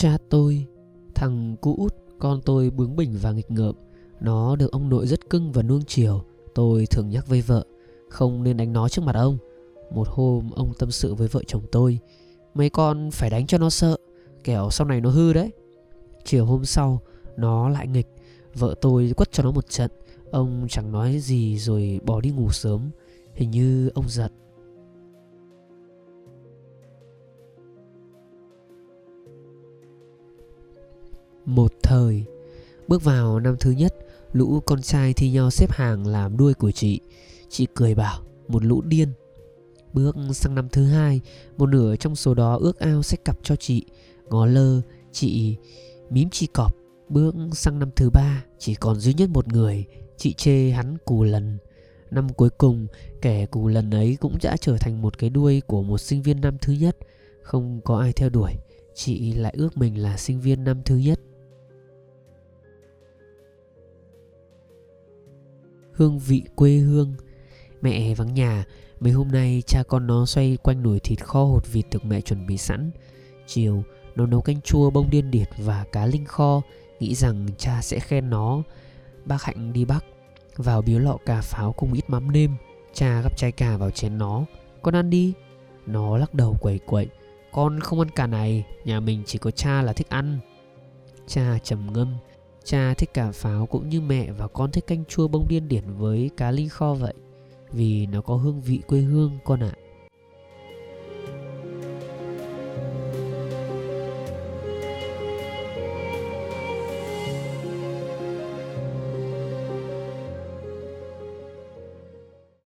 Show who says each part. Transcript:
Speaker 1: Cha tôi, thằng cu út con tôi bướng bỉnh và nghịch ngợm. Nó được ông nội rất cưng và nuông chiều. Tôi thường nhắc với vợ, không nên đánh nó trước mặt ông. Một hôm ông tâm sự với vợ chồng tôi, mấy con phải đánh cho nó sợ, kẻo sau này nó hư đấy. Chiều hôm sau, nó lại nghịch, vợ tôi quất cho nó một trận. Ông chẳng nói gì rồi bỏ đi ngủ sớm. Hình như ông giận. Một thời. Bước vào năm thứ nhất, Lũ con trai thi nhau xếp hàng làm đuôi của chị. Chị cười bảo, Một lũ điên. Bước sang năm thứ hai, Một nửa trong số đó ước ao sách cặp cho chị. Ngó lơ, Chị mím chi cọp. Bước sang năm thứ ba, Chỉ còn duy nhất một người. Chị chê hắn cù lần. Năm cuối cùng, Kẻ cù lần ấy cũng đã trở thành một cái đuôi Của một sinh viên năm thứ nhất. Không có ai theo đuổi. Chị lại ước mình là sinh viên năm thứ nhất. Hương vị quê hương. Mẹ vắng nhà, Mấy hôm nay cha con nó xoay quanh nồi thịt kho hột vịt được mẹ chuẩn bị sẵn. Chiều, nó nấu canh chua bông điên điệt và cá linh kho, Nghĩ rằng cha sẽ khen nó. Bác Hạnh đi Bắc, Vào biếu lọ cà pháo cùng ít mắm nêm. Cha gắp chai cà vào chén nó. Con ăn đi. Nó lắc đầu quẩy quậy. Con không ăn cà này, Nhà mình chỉ có cha là thích ăn. Cha trầm ngâm. Cha thích cà pháo cũng như mẹ và con thích canh chua bông điên điển với cá linh kho vậy Vì nó có hương vị quê hương, con ạ à.